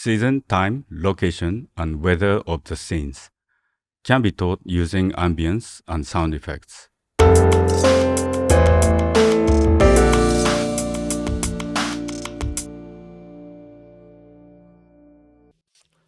season, time, location, and weather of the scenes can be taught using ambience and sound effects.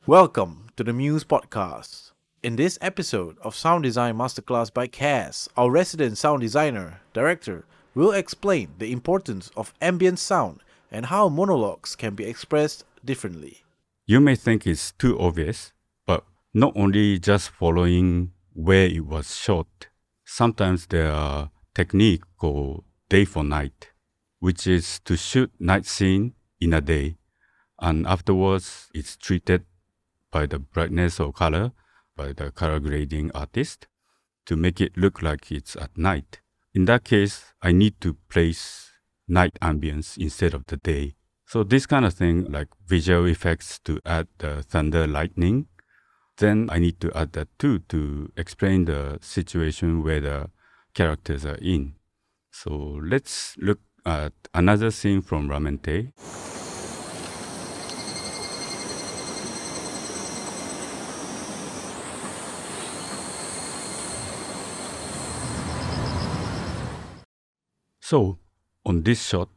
Welcome to the Muse Podcast. In this episode of Sound Design Masterclass by Kazz, our resident sound designer, director, will explain the importance of ambient sound and how monologues can be expressed differently. You may think it's too obvious, but not only just following where it was shot, sometimes there are technique called day for night, which is to shoot night scene in a day, and afterwards it's treated by the brightness or color by the color grading artist to make it look like it's at night. In that case, I need to place night ambience instead of the day. So this kind of thing, like visual effects to add the thunder lightning, then I need to add that too to explain the situation where the characters are in. So let's look at another scene from Ramen Teh. So on this shot,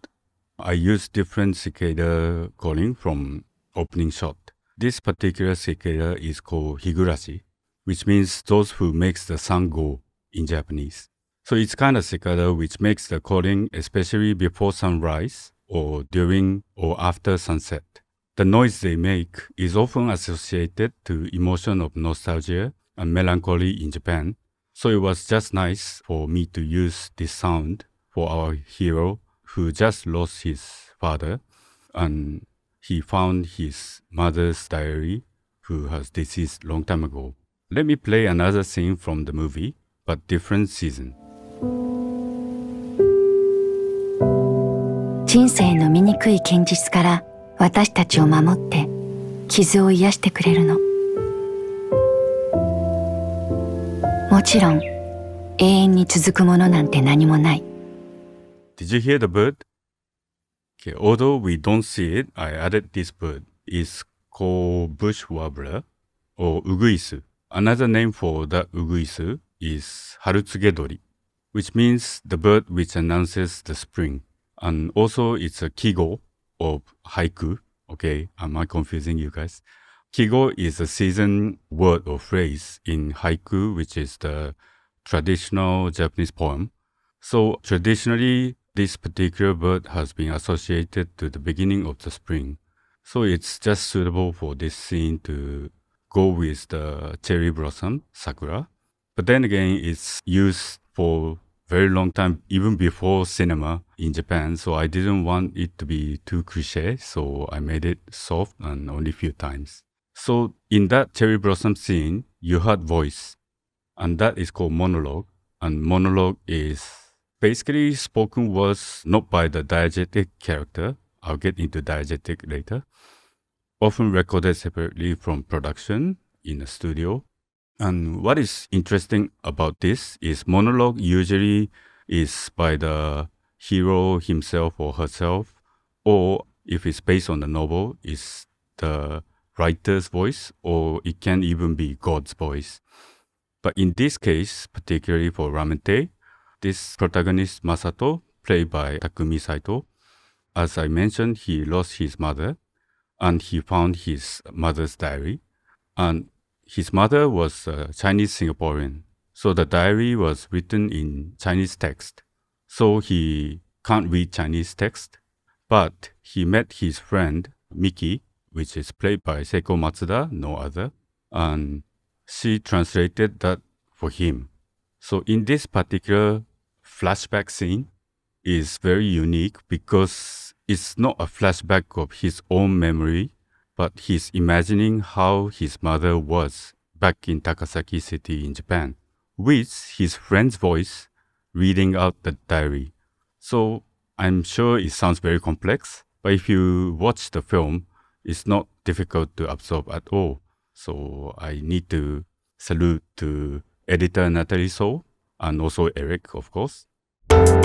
I use different cicada calling from opening shot. This particular cicada is called higurashi, which means those who makes the sun go in Japanese. So it's kind of cicada which makes the calling especially before sunrise or during or after sunset. The noise they make is often associated to emotion of nostalgia and melancholy in Japan. So it was just nice for me to use this sound for our hero who just lost his father and he found his mother's diary who has deceased long time ago. Let me play another scene from the movie, but different season. 人生の醜い現実から私たちを守って傷を癒してくれるのもちろん永遠に続くものなんて何もない Did you hear the bird? Okay, although we don't see it, I added this bird. It's called bush warbler or uguisu. Another name for the uguisu is harutsugedori, which means the bird which announces the spring. And also it's a kigo of haiku. Okay, am I confusing you guys? Kigo is a season word or phrase in haiku, which is the traditional Japanese poem. So traditionally, this particular bird has been associated to the beginning of the spring. So it's just suitable for this scene to go with the cherry blossom, sakura. But then again, it's used for very long time, even before cinema in Japan. So I didn't want it to be too cliche. So I made it soft and only few times. So in that cherry blossom scene, you heard voice and that is called monologue. And monologue is basically spoken words not by the diegetic character. I'll get into diegetic later. Often recorded separately from production in a studio. And what is interesting about this is monologue usually is by the hero himself or herself, or if it's based on the novel, is the writer's voice, or it can even be God's voice. But in this case, particularly for Ramen Teh, this protagonist Masato, played by Takumi Saito, as I mentioned, he lost his mother and he found his mother's diary. And his mother was a Chinese Singaporean. So the diary was written in Chinese text. So he can't read Chinese text. But he met his friend Miki, which is played by Seiko Matsuda, no other. And she translated that for him. So in this particular flashback scene is very unique because it's not a flashback of his own memory, but he's imagining how his mother was back in Takasaki City in Japan, with his friend's voice reading out the diary. So I'm sure it sounds very complex, but if you watch the film, it's not difficult to absorb at all. So I need to salute to editor Natalie Soh and also Eric, of course. Música